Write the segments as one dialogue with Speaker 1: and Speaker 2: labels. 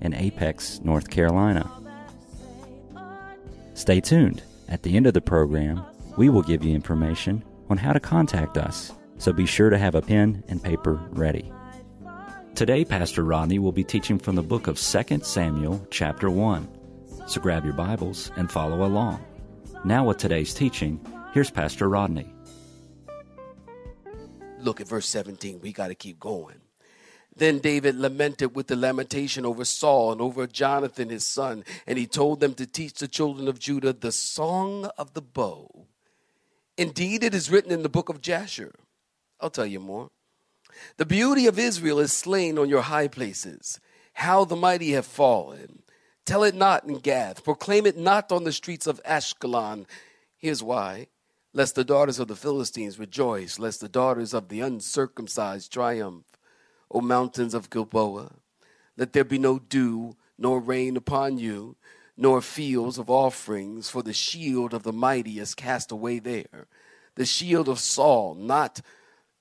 Speaker 1: in Apex, North Carolina. Stay tuned. At the end of the program, we will give you information on how to contact us, so be sure to have a pen and paper ready. Today, Pastor Rodney will be teaching from the book of 2 Samuel, chapter 1. So grab your Bibles and follow along. Now, with today's teaching, here's Pastor Rodney.
Speaker 2: Look at verse 17. We got to keep going. Then David lamented with the lamentation over Saul and over Jonathan his son, and he told them to teach the children of Judah the song of the bow. Indeed, it is written in the book of Jasher. I'll tell you more. The beauty of Israel is slain on your high places. How the mighty have fallen. Tell it not in Gath. Proclaim it not on the streets of Ashkelon. Here's why. Lest the daughters of the Philistines rejoice, lest the daughters of the uncircumcised triumph. O mountains of Gilboa. Let there be no dew nor rain upon you, nor fields of offerings, for the shield of the mighty is cast away there. The shield of Saul, not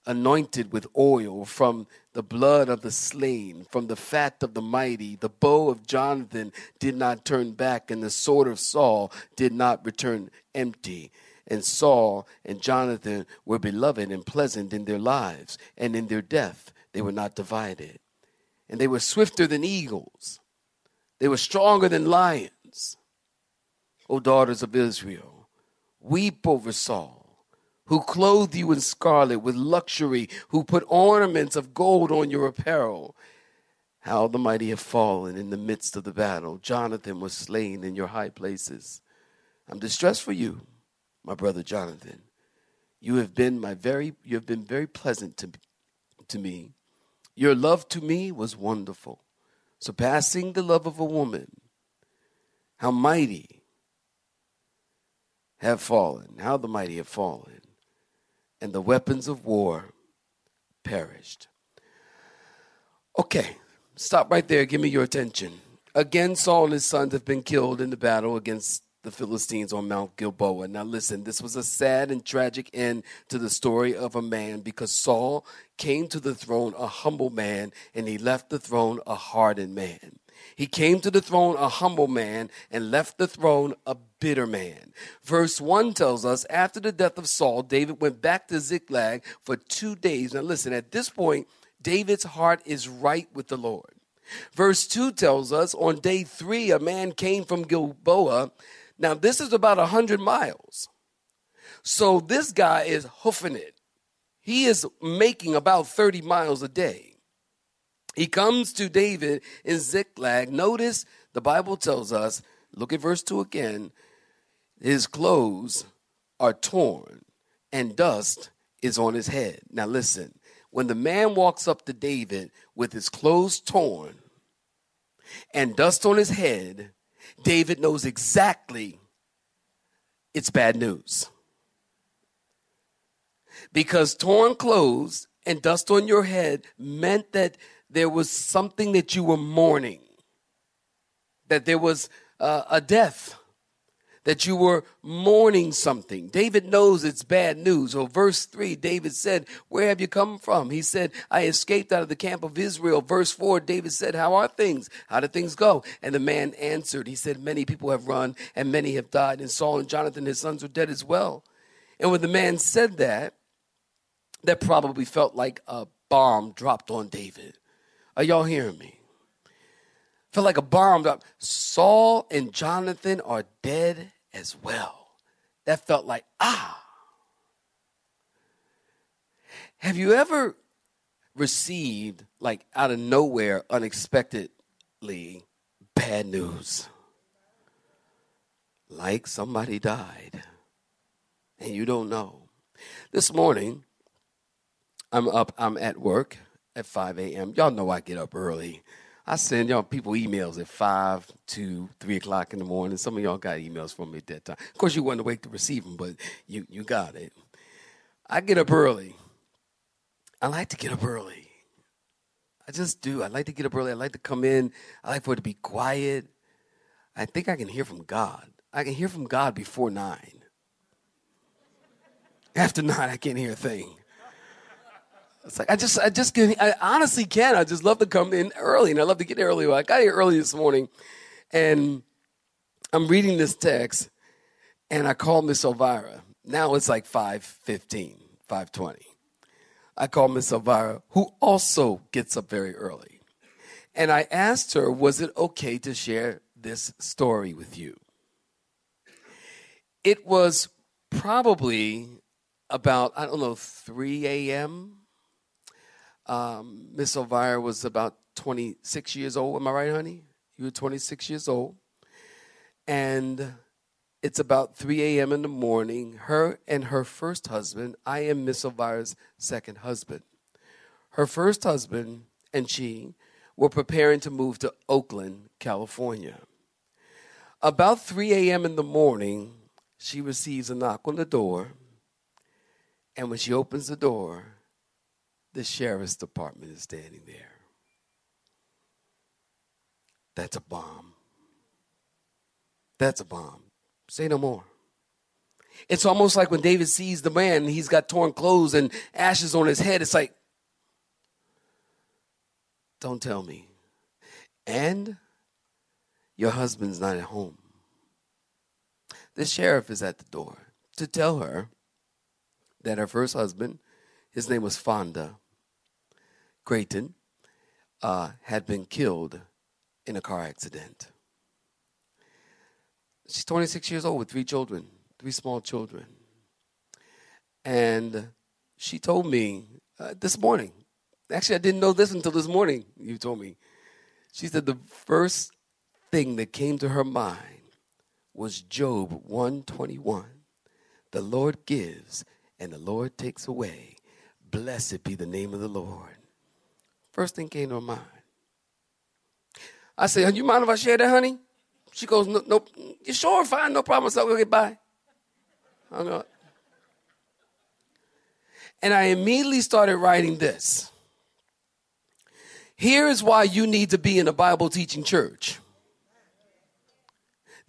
Speaker 2: anointed with oil from the blood of the slain, from the fat of the mighty. The bow of Jonathan did not turn back, and the sword of Saul did not return empty. And Saul and Jonathan were beloved and pleasant in their lives, and in their death they were not divided. And they were swifter than eagles, they were stronger than lions. O daughters of Israel, weep over Saul, who clothed you in scarlet with luxury, who put ornaments of gold on your apparel. How the mighty have fallen in the midst of the battle. Jonathan was slain in your high places. I'm distressed for you, my brother Jonathan. You have been my very you have been very pleasant to, to me. Your love to me was wonderful, surpassing the love of a woman. How mighty have fallen, how the mighty have fallen, and the weapons of war perished. Okay, stop right there. Give me your attention. Again, Saul and his sons have been killed in the battle against the Philistines on Mount Gilboa. Now, listen, this was a sad and tragic end to the story of a man because Saul came to the throne a humble man and he left the throne a hardened man. He came to the throne a humble man and left the throne a bitter man. Verse 1 tells us after the death of Saul, David went back to Ziklag for two days. Now, listen, at this point, David's heart is right with the Lord. Verse 2 tells us on day three, a man came from Gilboa. Now, this is about 100 miles. So, this guy is hoofing it. He is making about 30 miles a day. He comes to David in Ziklag. Notice the Bible tells us, look at verse 2 again, his clothes are torn and dust is on his head. Now, listen, when the man walks up to David with his clothes torn and dust on his head, David knows exactly it's bad news. Because torn clothes and dust on your head meant that there was something that you were mourning, that there was uh, a death, that you were mourning something. David knows it's bad news. So, verse 3, David said, Where have you come from? He said, I escaped out of the camp of Israel. Verse 4, David said, How are things? How did things go? And the man answered, He said, Many people have run and many have died, and Saul and Jonathan, his sons, are dead as well. And when the man said that, that probably felt like a bomb dropped on David. Are y'all hearing me? Felt like a bomb dropped. Saul and Jonathan are dead as well. That felt like, ah. Have you ever received, like out of nowhere, unexpectedly, bad news? Like somebody died and you don't know. This morning, I'm up, I'm at work at 5 a.m. Y'all know I get up early. I send y'all people emails at five to three o'clock in the morning. Some of y'all got emails from me at that time. Of course, you wasn't awake to receive them, but you you got it. I get up early. I like to get up early. I just do. I like to get up early. I like to come in. I like for it to be quiet. I think I can hear from God. I can hear from God before nine. After nine, I can't hear a thing. It's like I just, I just can, I honestly can. I just love to come in early, and I love to get early. I got here early this morning, and I'm reading this text, and I call Miss Elvira. Now it's like 5.15, 5.20. I call Miss Elvira, who also gets up very early. And I asked her, was it okay to share this story with you? It was probably about, I don't know, 3 a.m. Um, Miss Elvira was about 26 years old. Am I right, honey? You were 26 years old. And it's about 3 a.m. in the morning. Her and her first husband, I am Miss Elvira's second husband. Her first husband and she were preparing to move to Oakland, California. About 3 a.m. in the morning, she receives a knock on the door. And when she opens the door, the sheriff's department is standing there. That's a bomb. That's a bomb. Say no more. It's almost like when David sees the man, he's got torn clothes and ashes on his head. It's like, don't tell me. And your husband's not at home. The sheriff is at the door to tell her that her first husband, his name was Fonda Creighton, uh, had been killed in a car accident. She's 26 years old with three children, three small children. And she told me uh, this morning, actually, I didn't know this until this morning, you told me. She said the first thing that came to her mind was Job 121. The Lord gives and the Lord takes away. Blessed be the name of the Lord. First thing came to mind. I said, you mind if I share that, honey? She goes, no, no you sure, fine, no problem. So we'll get by. And I immediately started writing this. Here is why you need to be in a Bible teaching church.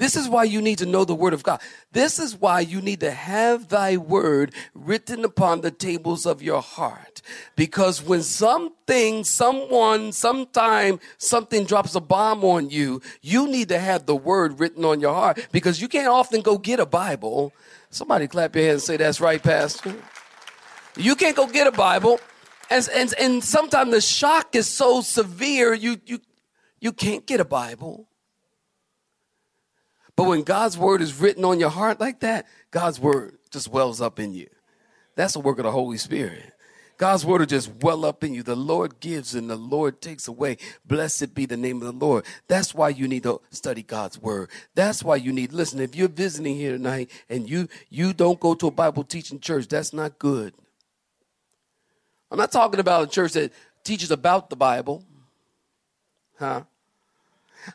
Speaker 2: This is why you need to know the word of God. This is why you need to have thy word written upon the tables of your heart. Because when something, someone, sometime, something drops a bomb on you, you need to have the word written on your heart because you can't often go get a Bible. Somebody clap your hands and say, That's right, Pastor. You can't go get a Bible. And, and, and sometimes the shock is so severe, you, you, you can't get a Bible. But when God's word is written on your heart like that, God's word just wells up in you. That's the work of the Holy Spirit. God's word will just well up in you. The Lord gives and the Lord takes away. Blessed be the name of the Lord. That's why you need to study God's word. That's why you need listen. If you're visiting here tonight and you you don't go to a Bible teaching church, that's not good. I'm not talking about a church that teaches about the Bible. Huh?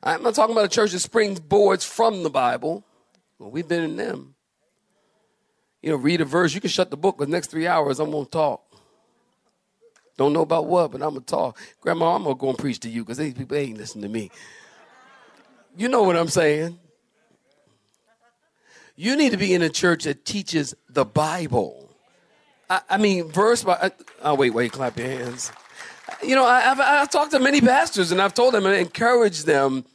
Speaker 2: I'm not talking about a church that springs boards from the Bible. Well, we've been in them. You know, read a verse. You can shut the book. The next three hours, I'm going to talk. Don't know about what, but I'm going to talk. Grandma, I'm going to go and preach to you because these people ain't listening to me. You know what I'm saying. You need to be in a church that teaches the Bible. I, I mean, verse by. Oh, wait, wait, clap your hands you know, I, have I've talked to many pastors and I've told them and encouraged them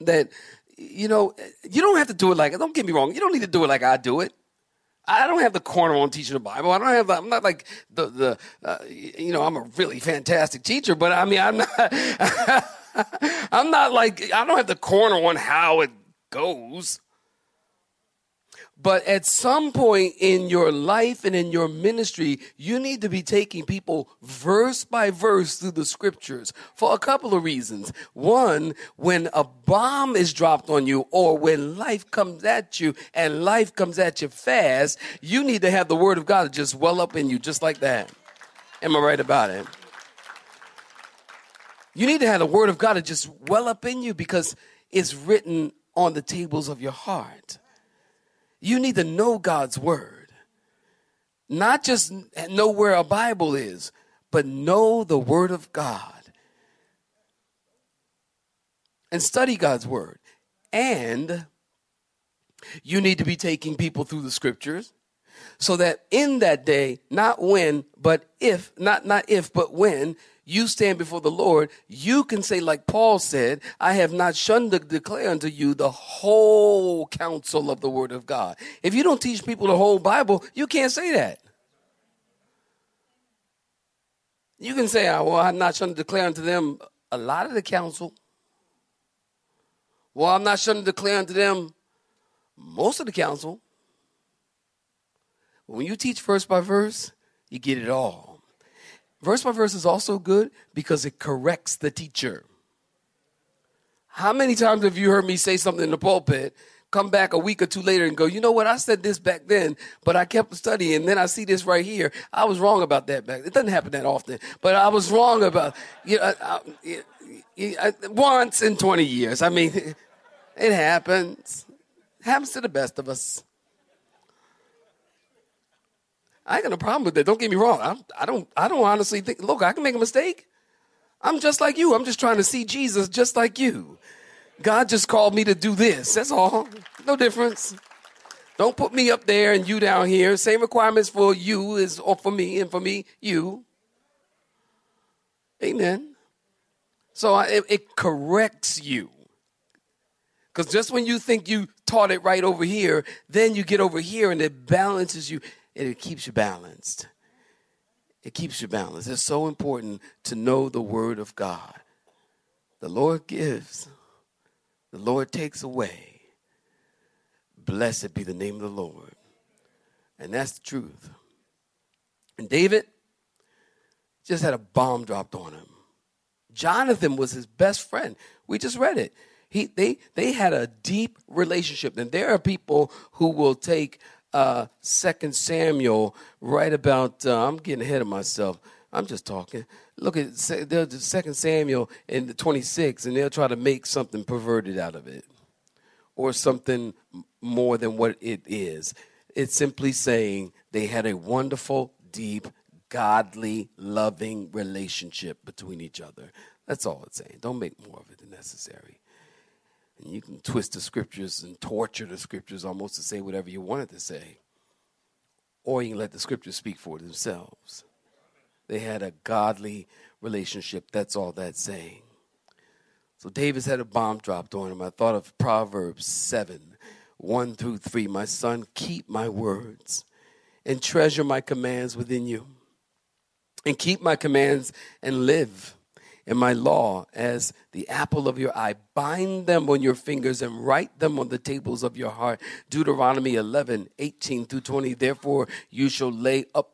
Speaker 2: that, you know, you don't have to do it like, don't get me wrong, you don't need to do it like I do it. I don't have the corner on teaching the Bible. I don't have. I'm not like the the. Uh, you know, I'm a really fantastic teacher, but I mean, I'm not. I'm not like I don't have the corner on how it goes. But at some point in your life and in your ministry, you need to be taking people verse by verse through the scriptures for a couple of reasons. One, when a bomb is dropped on you or when life comes at you and life comes at you fast, you need to have the word of God just well up in you, just like that. Am I right about it? You need to have the word of God just well up in you because it's written on the tables of your heart. You need to know God's word. Not just know where a Bible is, but know the word of God. And study God's word. And you need to be taking people through the scriptures so that in that day, not when, but if, not, not if, but when you stand before the Lord, you can say, like Paul said, I have not shunned to declare unto you the whole counsel of the word of God. If you don't teach people the whole Bible, you can't say that. You can say, ah, well, I'm not shunned to declare unto them a lot of the counsel. Well, I'm not shunned to declare unto them most of the counsel. When you teach verse by verse, you get it all. Verse by verse is also good because it corrects the teacher. How many times have you heard me say something in the pulpit, come back a week or two later and go, you know what, I said this back then, but I kept studying, and then I see this right here. I was wrong about that back. It doesn't happen that often, but I was wrong about you know, I, I, I, once in 20 years. I mean, it happens. It happens to the best of us. I ain't got no problem with that. Don't get me wrong. I'm, I don't. I don't honestly think. Look, I can make a mistake. I'm just like you. I'm just trying to see Jesus just like you. God just called me to do this. That's all. No difference. Don't put me up there and you down here. Same requirements for you is or for me, and for me, you. Amen. So I, it, it corrects you. Because just when you think you taught it right over here, then you get over here and it balances you it keeps you balanced. It keeps you balanced. It's so important to know the Word of God. The Lord gives, the Lord takes away. Blessed be the name of the Lord. And that's the truth. And David just had a bomb dropped on him. Jonathan was his best friend. We just read it. He, they, they had a deep relationship. And there are people who will take uh, Samuel right about. Uh, I'm getting ahead of myself. I'm just talking. Look at Second Samuel in the 26, and they'll try to make something perverted out of it, or something more than what it is. It's simply saying they had a wonderful, deep, godly, loving relationship between each other. That's all it's saying. Don't make more of it than necessary. And you can twist the scriptures and torture the scriptures almost to say whatever you wanted to say. Or you can let the scriptures speak for themselves. They had a godly relationship. That's all that's saying. So David's had a bomb dropped on him. I thought of Proverbs 7 1 through 3. My son, keep my words and treasure my commands within you. And keep my commands and live in my law as the apple of your eye. Bind them on your fingers and write them on the tables of your heart. Deuteronomy 11, 18 through 20. Therefore, you shall lay up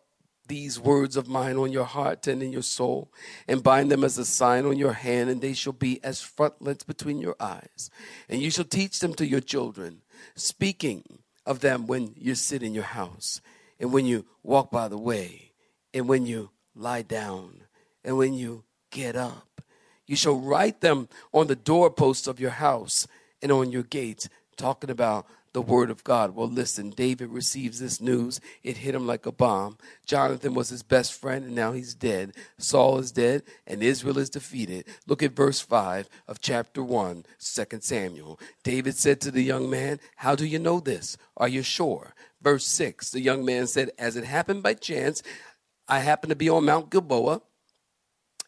Speaker 2: these words of mine on your heart and in your soul, and bind them as a sign on your hand, and they shall be as frontlets between your eyes. And you shall teach them to your children, speaking of them when you sit in your house, and when you walk by the way, and when you lie down, and when you get up. You shall write them on the doorposts of your house and on your gates, talking about the word of God. Well, listen, David receives this news. It hit him like a bomb. Jonathan was his best friend, and now he's dead. Saul is dead, and Israel is defeated. Look at verse 5 of chapter 1, 2 Samuel. David said to the young man, How do you know this? Are you sure? Verse 6 The young man said, As it happened by chance, I happened to be on Mount Gilboa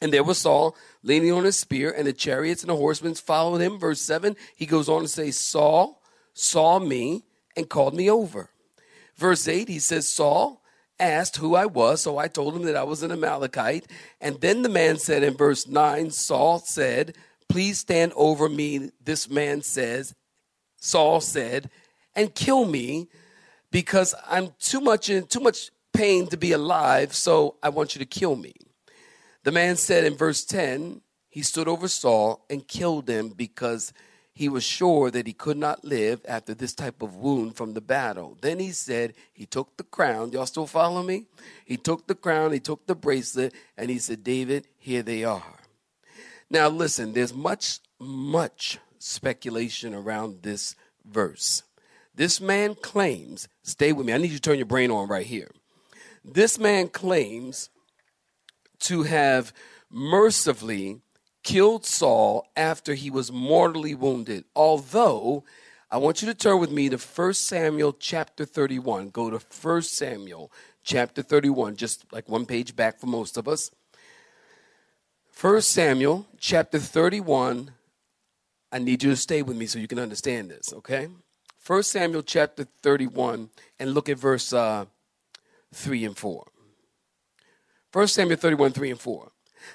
Speaker 2: and there was Saul leaning on his spear, and the chariots and the horsemen followed him. Verse 7, he goes on to say, Saul saw me and called me over. Verse 8, he says, Saul asked who I was, so I told him that I was an Amalekite. And then the man said in verse 9, Saul said, Please stand over me, this man says, Saul said, and kill me because I'm too much in too much pain to be alive, so I want you to kill me. The man said in verse 10, he stood over Saul and killed him because he was sure that he could not live after this type of wound from the battle. Then he said, he took the crown. Y'all still follow me? He took the crown, he took the bracelet, and he said, David, here they are. Now, listen, there's much, much speculation around this verse. This man claims, stay with me, I need you to turn your brain on right here. This man claims to have mercifully killed Saul after he was mortally wounded. Although, I want you to turn with me to 1 Samuel chapter 31. Go to 1 Samuel chapter 31, just like one page back for most of us. 1 Samuel chapter 31. I need you to stay with me so you can understand this, okay? 1 Samuel chapter 31, and look at verse uh, 3 and 4. 1 Samuel 31, 3 and 4.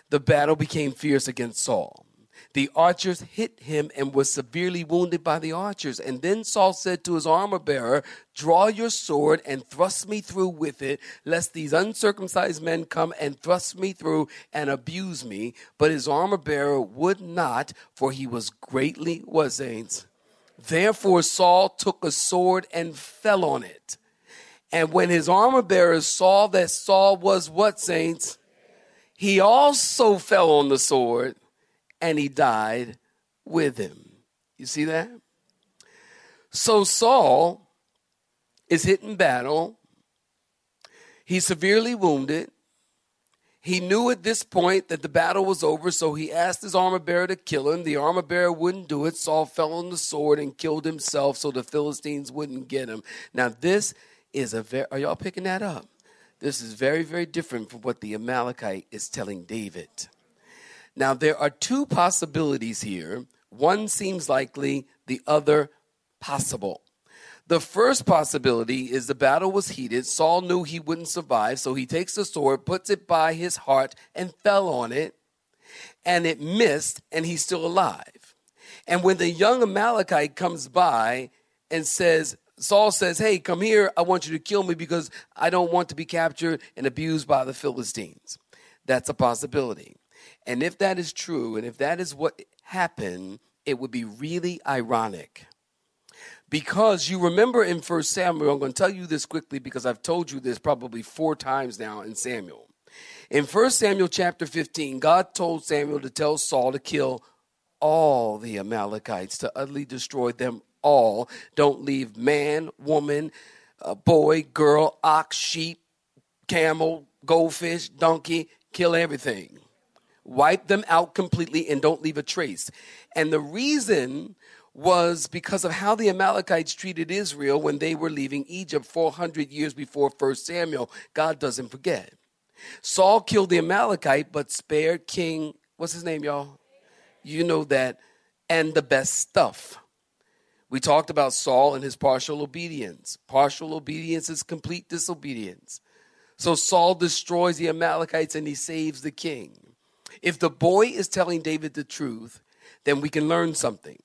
Speaker 2: The battle became fierce against Saul. The archers hit him and was severely wounded by the archers. And then Saul said to his armor bearer, Draw your sword and thrust me through with it, lest these uncircumcised men come and thrust me through and abuse me. But his armor bearer would not, for he was greatly, was saints. Therefore Saul took a sword and fell on it. And when his armor bearers saw that Saul was what, saints? He also fell on the sword and he died with him. You see that? So Saul is hit in battle. He's severely wounded. He knew at this point that the battle was over, so he asked his armor bearer to kill him. The armor bearer wouldn't do it. Saul fell on the sword and killed himself so the Philistines wouldn't get him. Now, this is a very, are y'all picking that up? This is very, very different from what the Amalekite is telling David. Now, there are two possibilities here. One seems likely, the other possible. The first possibility is the battle was heated. Saul knew he wouldn't survive, so he takes the sword, puts it by his heart, and fell on it. And it missed, and he's still alive. And when the young Amalekite comes by and says, Saul says, Hey, come here. I want you to kill me because I don't want to be captured and abused by the Philistines. That's a possibility. And if that is true, and if that is what happened, it would be really ironic because you remember in First Samuel, I'm going to tell you this quickly because I've told you this probably four times now in Samuel. In First Samuel chapter 15, God told Samuel to tell Saul to kill all the Amalekites, to utterly destroy them all. Don't leave man, woman, uh, boy, girl, ox, sheep, camel, goldfish, donkey, kill everything. Wipe them out completely and don't leave a trace. And the reason was because of how the Amalekites treated Israel when they were leaving Egypt 400 years before 1 Samuel. God doesn't forget. Saul killed the Amalekite, but spared King, what's his name, y'all? You know that, and the best stuff. We talked about Saul and his partial obedience. Partial obedience is complete disobedience. So Saul destroys the Amalekites and he saves the king. If the boy is telling David the truth, then we can learn something.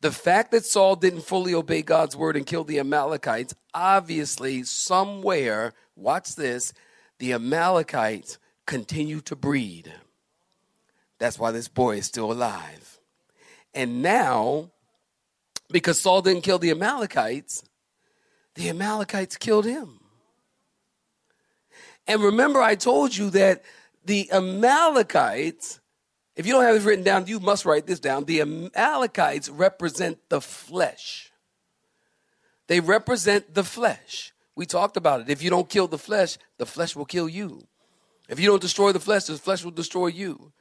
Speaker 2: The fact that Saul didn't fully obey God's word and kill the Amalekites, obviously, somewhere, watch this, the Amalekites continue to breed. That's why this boy is still alive. And now, because Saul didn't kill the Amalekites, the Amalekites killed him. And remember, I told you that the Amalekites if you don't have it written down, you must write this down. The Amalekites represent the flesh. They represent the flesh. We talked about it. If you don't kill the flesh, the flesh will kill you. If you don't destroy the flesh, the flesh will destroy you.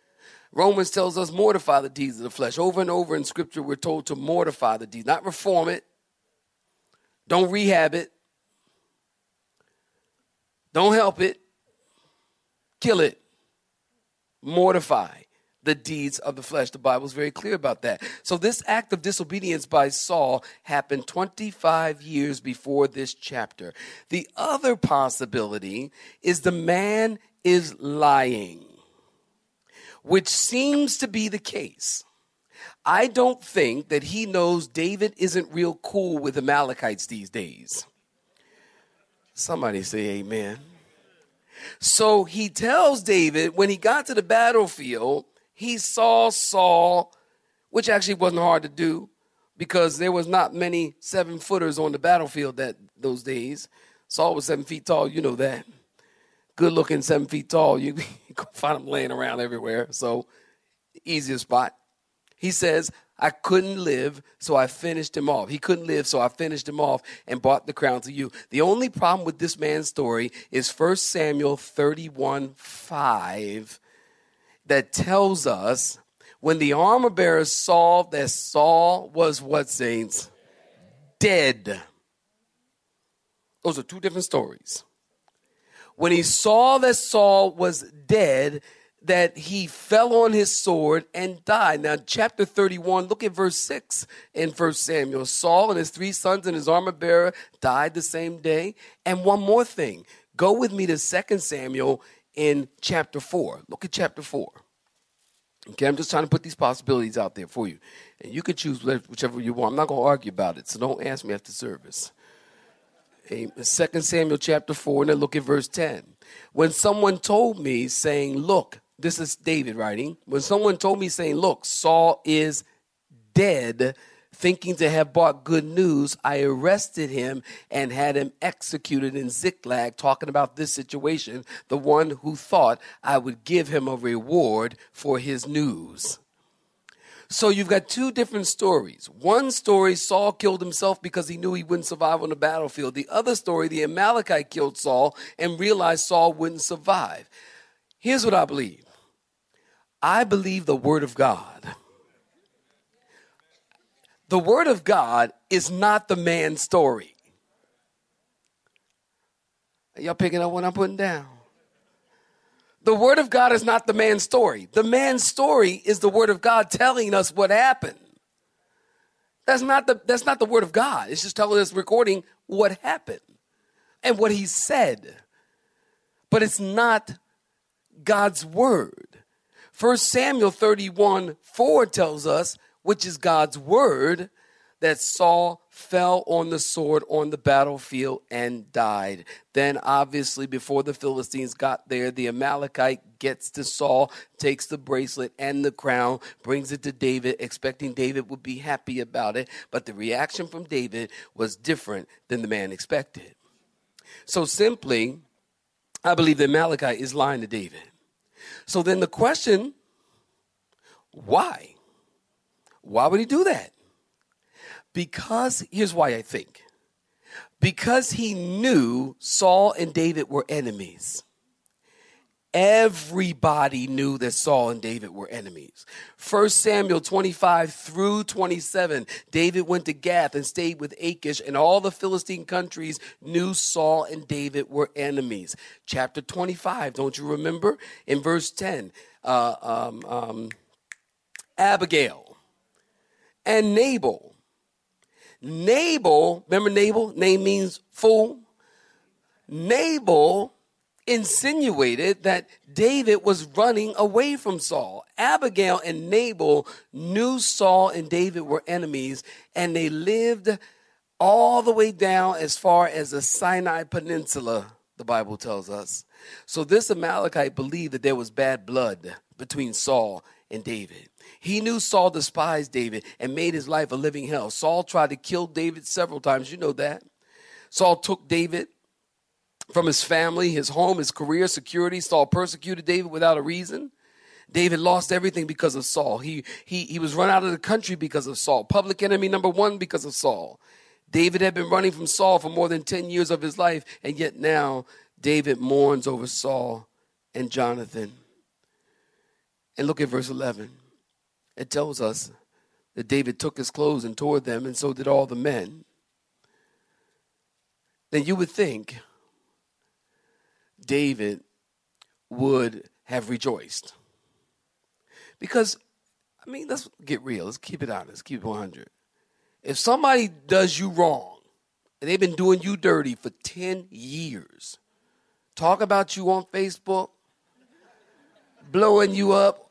Speaker 2: Romans tells us mortify the deeds of the flesh. Over and over in scripture, we're told to mortify the deeds, not reform it. Don't rehab it. Don't help it. Kill it. Mortify the deeds of the flesh. The Bible is very clear about that. So, this act of disobedience by Saul happened 25 years before this chapter. The other possibility is the man is lying, which seems to be the case. I don't think that he knows David isn't real cool with Amalekites these days. Somebody say amen. So he tells David when he got to the battlefield, he saw Saul, which actually wasn't hard to do because there was not many seven footers on the battlefield that those days. Saul was seven feet tall, you know that. Good looking seven feet tall. You, can find him laying around everywhere. So easiest spot. He says, I couldn't live, so I finished him off. He couldn't live, so I finished him off and bought the crown to you. The only problem with this man's story is 1 Samuel 31 5 that tells us when the armor bearer saw that Saul was what, saints? Dead. Those are two different stories. When he saw that Saul was dead, that he fell on his sword and died. Now, chapter 31, look at verse 6 in 1 Samuel. Saul and his three sons and his armor bearer died the same day. And one more thing go with me to 2 Samuel in chapter 4. Look at chapter 4. Okay, I'm just trying to put these possibilities out there for you. And you can choose whichever you want. I'm not going to argue about it, so don't ask me after service. 2 Samuel chapter 4, and then look at verse 10. When someone told me, saying, Look, this is David writing. When someone told me, saying, Look, Saul is dead, thinking to have brought good news, I arrested him and had him executed in Ziklag, talking about this situation, the one who thought I would give him a reward for his news. So you've got two different stories. One story, Saul killed himself because he knew he wouldn't survive on the battlefield. The other story, the Amalekite killed Saul and realized Saul wouldn't survive. Here's what I believe I believe the Word of God the Word of God is not the man's story. Are y'all picking up what I'm putting down? The Word of God is not the man's story. The man's story is the Word of God telling us what happened. That's not the, that's not the Word of God. It's just telling us, recording what happened and what He said. But it's not God's Word. First Samuel 31 4 tells us which is God's word, that Saul fell on the sword on the battlefield and died. Then, obviously, before the Philistines got there, the Amalekite gets to Saul, takes the bracelet and the crown, brings it to David, expecting David would be happy about it. But the reaction from David was different than the man expected. So, simply, I believe the Amalekite is lying to David. So then the question why? Why would he do that? Because, here's why I think. Because he knew Saul and David were enemies. Everybody knew that Saul and David were enemies. 1 Samuel 25 through 27, David went to Gath and stayed with Achish, and all the Philistine countries knew Saul and David were enemies. Chapter 25, don't you remember? In verse 10, uh, um, um, Abigail and Nabal. Nabal, remember Nabal? Name means fool. Nabal insinuated that David was running away from Saul. Abigail and Nabal knew Saul and David were enemies, and they lived all the way down as far as the Sinai Peninsula, the Bible tells us. So this Amalekite believed that there was bad blood between Saul and David. He knew Saul despised David and made his life a living hell. Saul tried to kill David several times. You know that. Saul took David from his family, his home, his career, security. Saul persecuted David without a reason. David lost everything because of Saul. He, he, he was run out of the country because of Saul. Public enemy number one because of Saul. David had been running from Saul for more than 10 years of his life, and yet now David mourns over Saul and Jonathan. And look at verse 11. It tells us that David took his clothes and tore them, and so did all the men. Then you would think David would have rejoiced. Because, I mean, let's get real. Let's keep it honest. Keep it 100. If somebody does you wrong, and they've been doing you dirty for 10 years, talk about you on Facebook, blowing you up,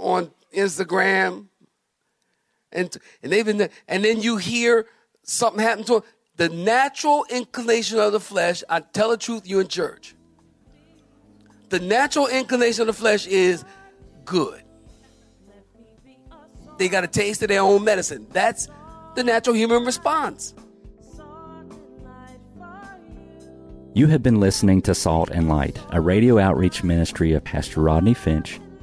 Speaker 2: on Instagram, and and been and then you hear something happen to them. The natural inclination of the flesh. I tell the truth, you in church. The natural inclination of the flesh is good. They got a taste of their own medicine. That's the natural human response.
Speaker 1: You have been listening to Salt and Light, a radio outreach ministry of Pastor Rodney Finch